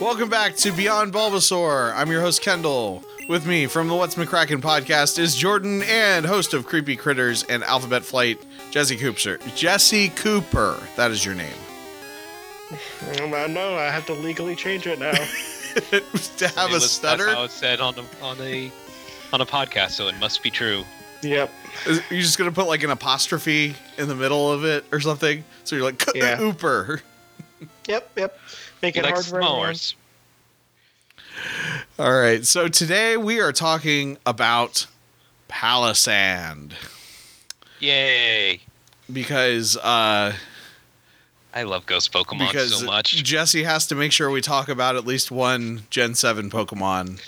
Welcome back to Beyond Bulbasaur. I'm your host Kendall. With me from the What's McCracken podcast is Jordan and host of Creepy Critters and Alphabet Flight, Jesse Cooper. Jesse Cooper, that is your name. Um, I know. I have to legally change it now. to have It a was- stutter, That's how it's said on a, on a on a podcast, so it must be true. yep. Is- you're just gonna put like an apostrophe in the middle of it or something. So you're like Yeah. Cooper. Yep. Yep. Make He it likes hard for everyone. s'mores. All right. So today we are talking about Palossand Yay! because uh I love ghost Pokemon because so much. Jesse has to make sure we talk about at least one Gen 7 Pokemon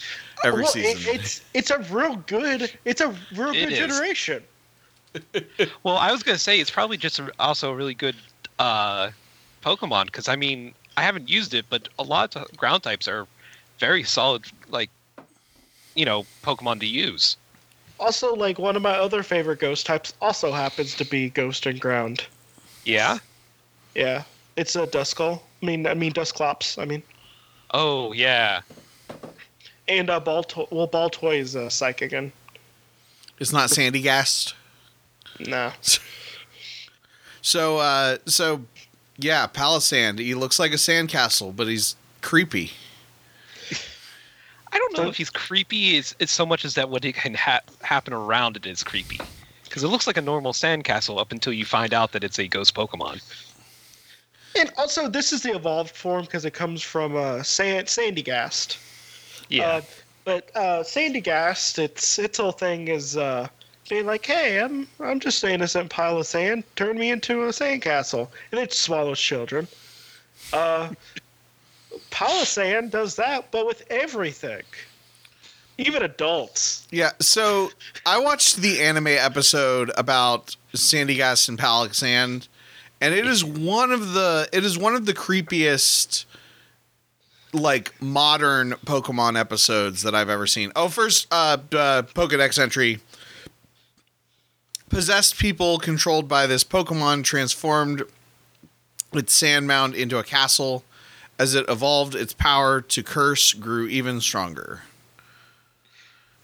every well, season. It, it's it's a real good. It's a real It good is. generation. Well, I was gonna say it's probably just also a really good uh, Pokemon because I mean I haven't used it, but a lot of ground types are very solid, like you know, Pokemon to use. Also, like one of my other favorite ghost types also happens to be Ghost and Ground. Yeah. Yeah, it's a Duskull. I mean, I mean Dusclops. I mean, Oh yeah. and uh, Balto- well, Baltoy is uh, Psychic again. it's not Sandy Sandygast. no. So uh so yeah, Palossand. He looks like a sandcastle, but he's creepy. I don't know So- if he's creepy. It's, it's so much as that what it can ha- happen around it is creepy. Because it looks like a normal sandcastle up until you find out that it's a ghost Pokemon. And also, this is the evolved form because it comes from uh, Sand Sandygast. Yeah. Uh, but uh, Sandygast, its its whole thing is uh, being like, "Hey, I'm I'm just an innocent pile of sand. Turn me into a sandcastle," and it swallows children. Uh, Palossand does that, but with everything, even adults. Yeah, so I watched the anime episode about Sandygast and Palossand, and it is one of the it is one of the creepiest like modern Pokemon episodes that I've ever seen. Oh, first uh, uh Pokedex entry. Possessed people controlled by this Pokemon transformed its sand mound into a castle. As it evolved, its power to curse grew even stronger.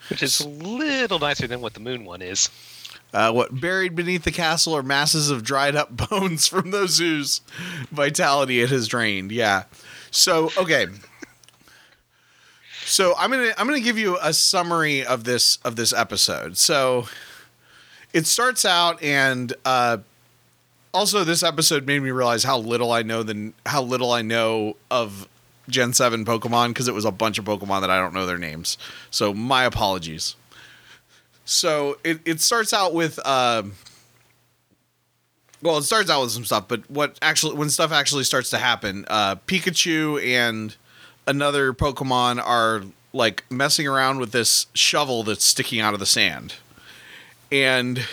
Which is a little nicer than what the moon one is. Uh, what buried beneath the castle are masses of dried up bones from those whose vitality it has drained. Yeah. So okay. So I'm gonna I'm gonna give you a summary of this of this episode. So it starts out and uh, also this episode made me realize how little I know than how little I know of Gen Seven Pokemon because it was a bunch of Pokemon that I don't know their names. So my apologies. So it, it starts out with um well, it starts out with some stuff, but what actually when stuff actually starts to happen, uh Pikachu and another Pokemon are like messing around with this shovel that's sticking out of the sand. And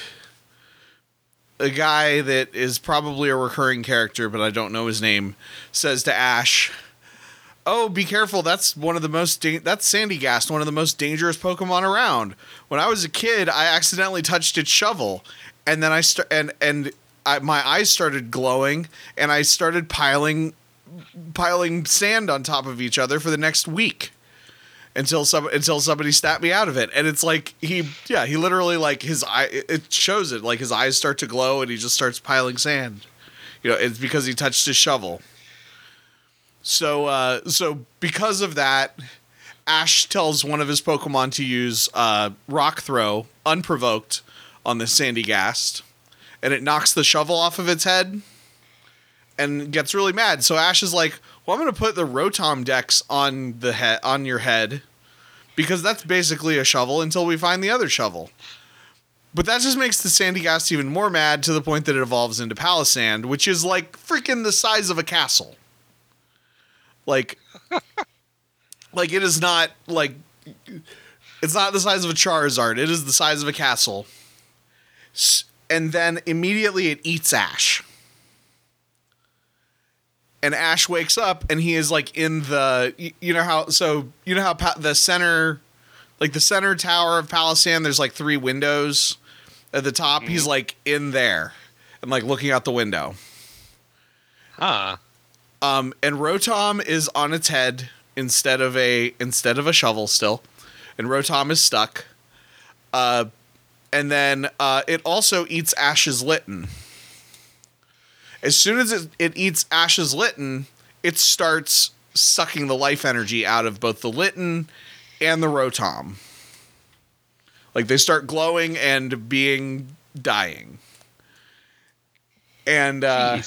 a guy that is probably a recurring character, but I don't know his name, says to Ash, "Oh, be careful! That's one of the most da- that's Sandygast, one of the most dangerous Pokemon around. When I was a kid, I accidentally touched its shovel, and then I start and and I, my eyes started glowing, and I started piling piling sand on top of each other for the next week." Until some until somebody snapped me out of it, and it's like he yeah he literally like his eye it shows it like his eyes start to glow and he just starts piling sand, you know it's because he touched his shovel. So uh, so because of that, Ash tells one of his Pokemon to use uh, Rock Throw unprovoked on the Sandygast, and it knocks the shovel off of its head, and gets really mad. So Ash is like, "Well, I'm going to put the Rotom Dex on the head on your head, because that's basically a shovel until we find the other shovel." But that just makes the Sandygast even more mad to the point that it evolves into Palossand, which is like freaking the size of a castle. Like, like it is not like it's not the size of a Charizard. It is the size of a castle. And then immediately it eats Ash. And Ash wakes up and he is like in the you know how so you know how pa- the center like the center tower of Palossand there's like three windows at the top. He's like in there and like looking out the window. Huh. Um, and Rotom is on its head instead of a instead of a shovel still, and Rotom is stuck. Uh, and then uh, it also eats Ash's Litten. As soon as it, it eats Ash's Litten, it starts sucking the life energy out of both the Litten and the Rotom. Like they start glowing and being dying. And uh,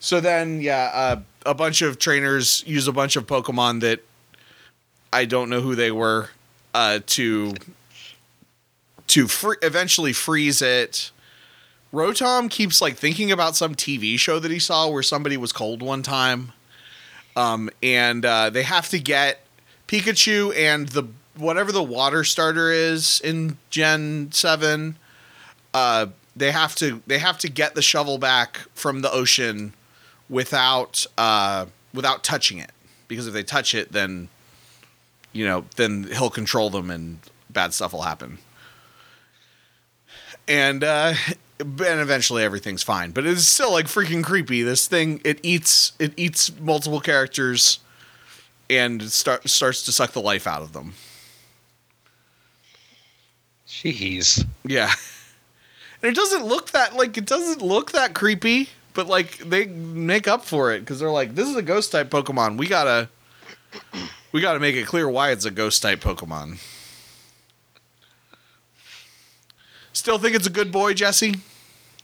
so then, yeah, uh, a bunch of trainers use a bunch of Pokemon that I don't know who they were uh, to to fr- eventually freeze it. Rotom keeps like thinking about some TV show that he saw where somebody was cold one time, um, and uh, they have to get Pikachu and the whatever the water starter is in Gen Seven. Uh, they have to they have to get the shovel back from the ocean without uh, without touching it because if they touch it, then you know then he'll control them and bad stuff will happen. And uh, and eventually everything's fine, but it's still like freaking creepy. This thing it eats it eats multiple characters and start, starts to suck the life out of them. Jeez. Yeah. And it doesn't look that like it doesn't look that creepy, but like they make up for it because they're like, this is a ghost type Pokemon. We gotta we gotta make it clear why it's a ghost type Pokemon. Still think it's a good boy, Jesse?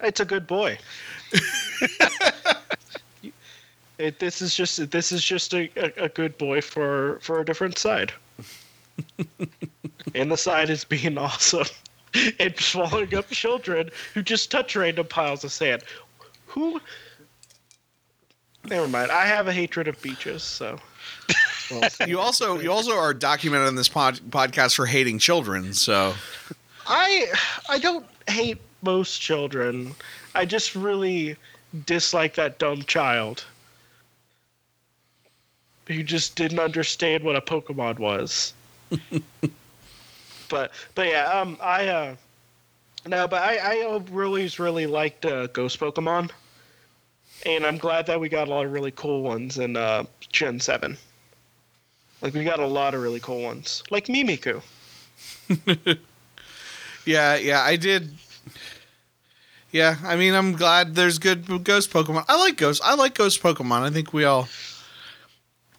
It's a good boy. it, this is just this is just a, a, a good boy for for a different side. and the side is being awesome and swallowing up children who just touch random piles of sand. Who? Never mind. I have a hatred of beaches, so. Well, You also you also are documented on this pod, podcast for hating children, so I I don't hate most children. I just really dislike that dumb child who just didn't understand what a Pokemon was. but but yeah, um, I uh, no, but I I really really liked uh, Ghost Pokemon, and I'm glad that we got a lot of really cool ones in uh, Gen Seven. Like we got a lot of really cool ones, like Mimikyu. yeah, yeah, I did. Yeah, I mean, I'm glad there's good ghost Pokemon. I like ghost. I like ghost Pokemon. I think we all.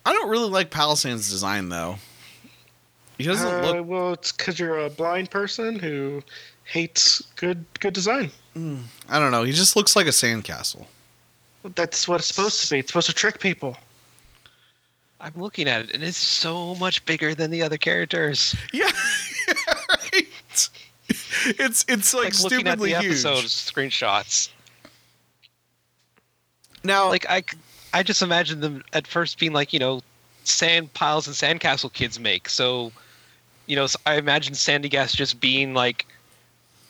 I don't really like Palossand's design though. He doesn't Uh, look. well, it's because you're a blind person who hates good good design. I don't know. He just looks like a sandcastle. That's what it's supposed to be. It's supposed to trick people. I'm looking at it, and it's so much bigger than the other characters. Yeah, right. It's it's like, Like, looking at stupidly the huge. episode screenshots. Now, Like I, I just imagine them at first being like you know, sand piles and sandcastle kids make. So, you know, I imagine Sandygast just being like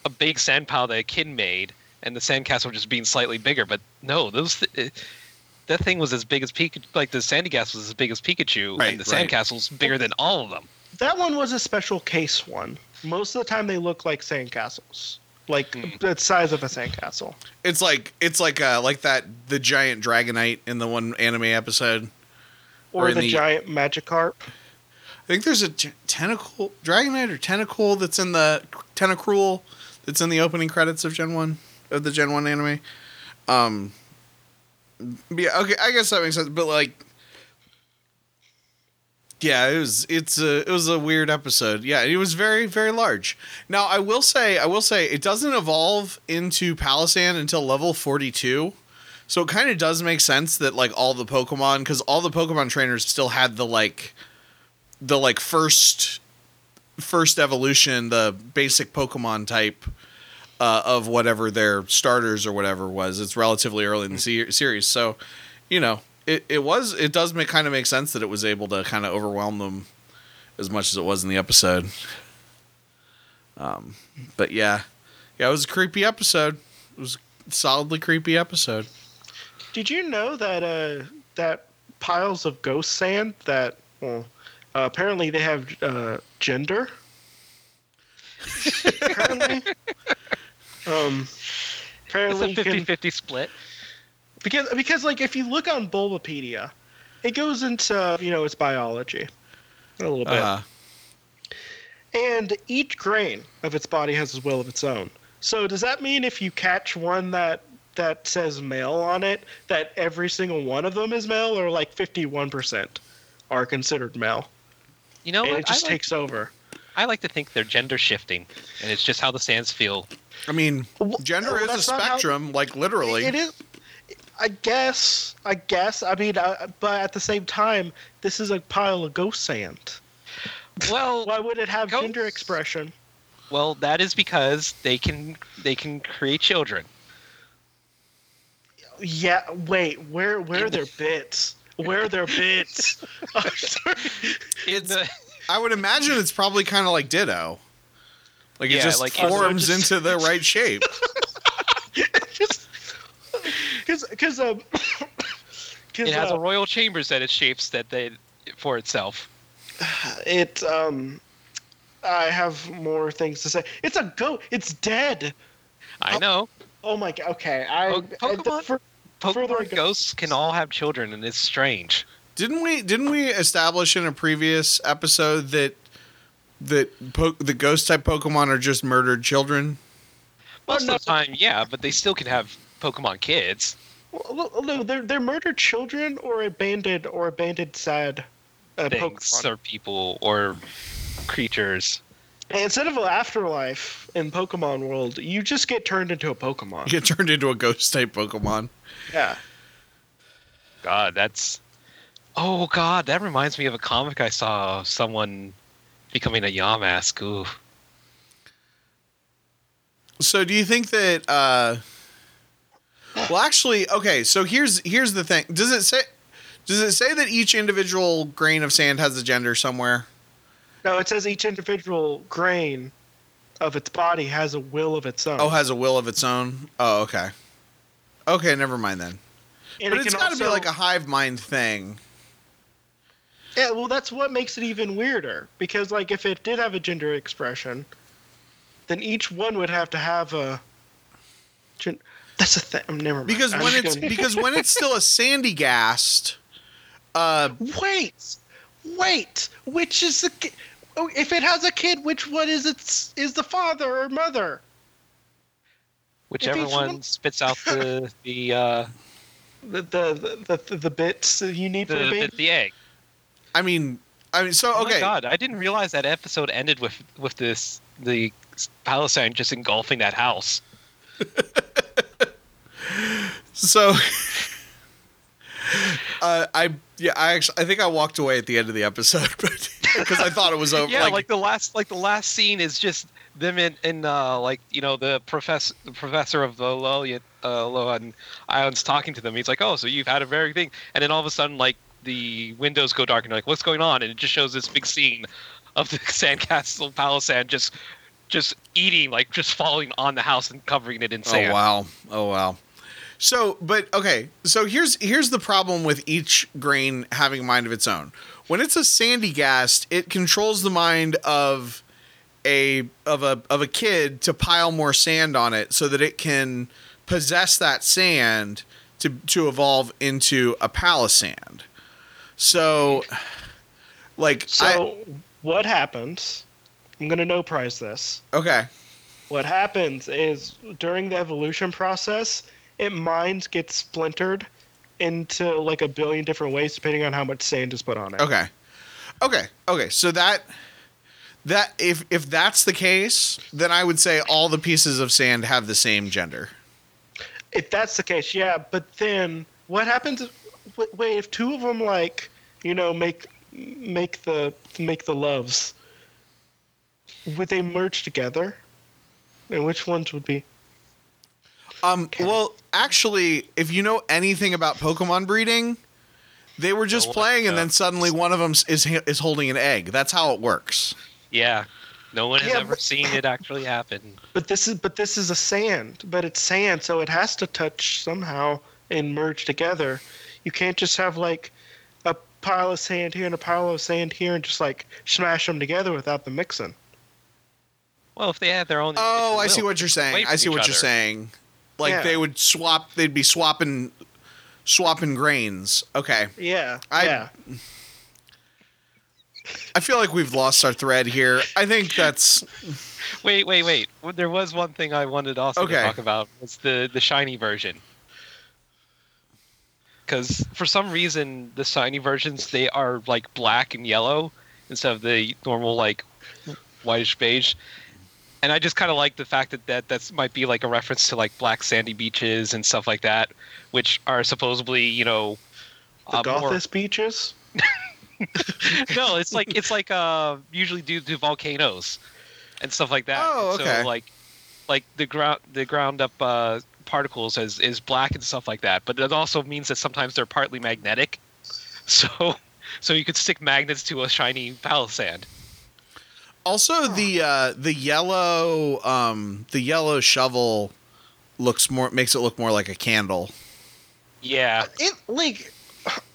a big sand pile that a kid made, and the sandcastle just being slightly bigger. But no, those. Th- eh, that thing was as big as Pikachu. Like the Sandygast was as big as Pikachu, Right, and the right. sandcastle's bigger than all of them. That one was a special case one. Most of the time, they look like sandcastles, like Hmm. the size of a sandcastle. it's like it's like uh like that the giant Dragonite in the one anime episode. Or, Or the, the- giant Magikarp. I think there's a t- tentacle Dragonite or tentacle that's in the tentacruel that's in the opening credits of Gen One of the Gen One anime. Um, yeah, okay, I guess that makes sense. But like, yeah, it was it's a it was a weird episode. Yeah, it was very very large. Now I will say I will say it doesn't evolve into Palossand until level forty two. So it kind of does make sense that like all the Pokemon, because all the Pokemon trainers still had the like the like first first evolution, the basic Pokemon type uh, of whatever their starters or whatever was. It's relatively early in the se- series, so you know it, it was it does make kind of make sense that it was able to kind of overwhelm them as much as it was in the episode. Um, but yeah, yeah, it was a creepy episode. It was a solidly creepy episode. Did you know that uh, that piles of ghost sand that well, uh, apparently they have uh, gender? apparently, um, It's apparently a you can- 50-50 split. Because because like if you look on Bulbapedia, it goes into you know its biology a little bit. Uh, And each grain of its body has a will of its own. So does that mean if you catch one that that says male on it, that every single one of them is male, or like fifty-one percent are considered male, You know, and it just like, takes over? I like to think they're gender shifting, and it's just how the sands feel. I mean, gender well, is a that's not how- spectrum, like literally. It is. I guess. I guess. I mean, uh, but at the same time, this is a pile of ghost sand. Well, Why would it have Ghosts- gender expression? well, that is because they can they can create children. Yeah. Wait. Where? Where are their bits? Where are their bits? I'm sorry. In the, I would imagine it's probably kind of like Ditto. Like it just like- forms just- into the right shape. just because because um. 'cause, it has uh, a royal chambers that it shapes that they for itself. it um. I have more things to say. It's a goat. It's dead. I know. Oh my god. Okay. I. Po- I- the Pokemon- Pokemon ghosts can all have children, and it's strange. Didn't we? Didn't we establish in a previous episode that that po- the ghost type Pokemon are just murdered children? Most no. of the time, yeah, but they still can have Pokemon kids. Well, no, no, they're they're murdered children or abandoned or abandoned sad uh, things Pokemon. or people or creatures. And instead of an afterlife in Pokemon World, you just get turned into a Pokemon. You get turned into a ghost type Pokemon. Yeah. God, that's. Oh God, that reminds me of a comic I saw. of Someone becoming a Yamask. Ooh. So do you think that uh well actually okay, so here's here's the thing. Does it say does it say that each individual grain of sand has a gender somewhere? No, it says each individual grain of its body has a will of its own. Oh, has a will of its own. Oh, okay. Okay, never mind then. and but it it's can got to be like a hive mind thing. Yeah, well, that's what makes it even weirder. Because, like, if it did have a gender expression, then each one would have to have a. Gen- that's a thing. Never mind. Because I'm when it's gonna- because when it's still a Sandygast, uh wait, wait. Which is the? ki- Oh, if it has a kid, which one is its is the father or mother? Whichever one one- spits out the the uh, The the the, the, the bits that you need the, for the, baby. the egg. I mean I mean so Oh my. God, I didn't realize that episode ended with with this the Palisade just engulfing that house. So uh I yeah, I actually I think I walked away at the end of the episode because I thought it was over Yeah, like, the last like the last scene is just them in in uh, like you know the professor the professor of the Lolian uh, Lohan Islands talking to them. He's like, oh, so you've had a very thing, and then all of a sudden like the windows go dark and you're like, what's going on? And it just shows this big scene of the sandcastle Palossand just just eating like just falling on the house and covering it in sand. Oh wow. Oh wow. So, but okay. So here's here's the problem with each grain having a mind of its own. When it's a Sandygast, it controls the mind of a of a of a kid to pile more sand on it so that it can possess that sand to to evolve into a palossand. So like So what happens? I'm gonna no prize this. Okay. What happens is during the evolution process, it mines get splintered into like a billion different ways depending on how much sand is put on it. Okay. Okay. Okay. So that that if if that's the case, then I would say all the pieces of sand have the same gender. If that's the case, yeah. But then what happens? If, wait, wait, if two of them like you know make make the make the loves, would they merge together? And which ones would be? Um well, actually, if you know anything about Pokemon breeding, they were just No, playing and then suddenly one of them is is holding an egg. That's how it works. Yeah. No one has Yeah, ever but- seen it actually happen. But this is but this is a sand, but it's sand, so it has to touch somehow and merge together. You can't just have like a pile of sand here and a pile of sand here and just like smash them together without the mixing. Well, if they had their own. Oh, I see what you're saying. I see each what you're saying. Like Yeah. they would swap they'd be swapping swapping grains. Okay. Yeah. I- yeah. I feel like we've lost our thread here. I think that's Wait, wait, wait. There was one thing I wanted also Okay. to talk about. Was the the shiny version. Because for some reason the shiny versions they are like black and yellow instead of the normal like whitish beige. And I just kind of like the fact that, that that's might be like a reference to like black sandy beaches and stuff like that, which are supposedly you know The uh, more- beaches. no, it's like it's like uh usually due to volcanoes and stuff like that. Oh, okay. So like like the ground the ground up uh particles is is black and stuff like that. But it also means that sometimes they're partly magnetic. So so you could stick magnets to a shiny palossand. Also the uh, the yellow um, the yellow shovel looks more makes it look more like a candle. Yeah. It like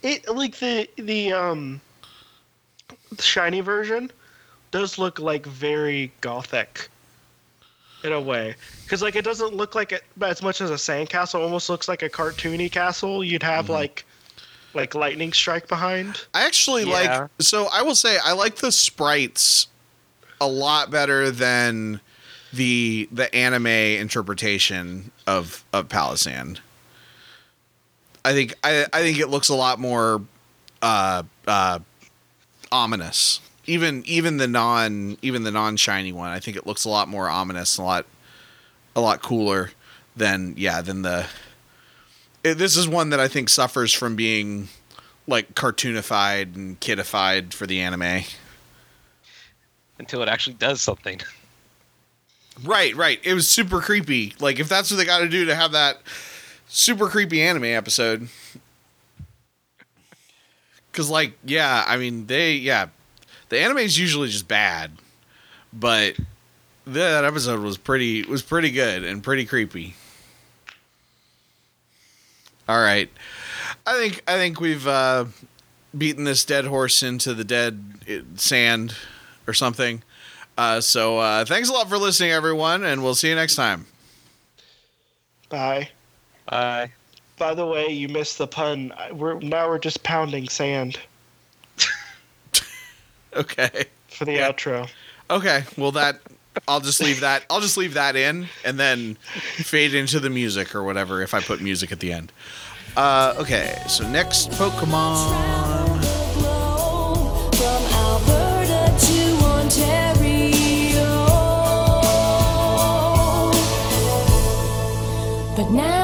it like the the um the shiny version does look like very gothic in a way because like it doesn't look like it as much as a sandcastle it almost looks like a cartoony castle you'd have Mm-hmm. like like lightning strike behind I actually Yeah. like so I will say I like the sprites a lot better than the the anime interpretation of of Palossand. I think I I think it looks a lot more uh uh ominous. Even even the non even the non shiny one, I think it looks a lot more ominous, a lot a lot cooler than yeah than the. It, this is one that I think suffers from being like cartoonified and kidified for the anime. Until it actually does something. Right, right. It was super creepy. Like if that's what they got to do to have that super creepy anime episode. Cuz like yeah, I mean they yeah, the anime is usually just bad, but that episode was pretty was pretty good and pretty creepy. All right. I think I think we've uh beaten this dead horse into the dead sand or something. Uh, so uh, thanks a lot for listening, everyone, and we'll see you next time. bye Bye. by the way you missed the pun we're now we're just pounding sand Okay. for the Yeah. outro Okay. Well, that I'll just leave that. I'll just leave that in, and then fade into the music or whatever if I put music at the end. Uh, okay. So next Pokemon. But now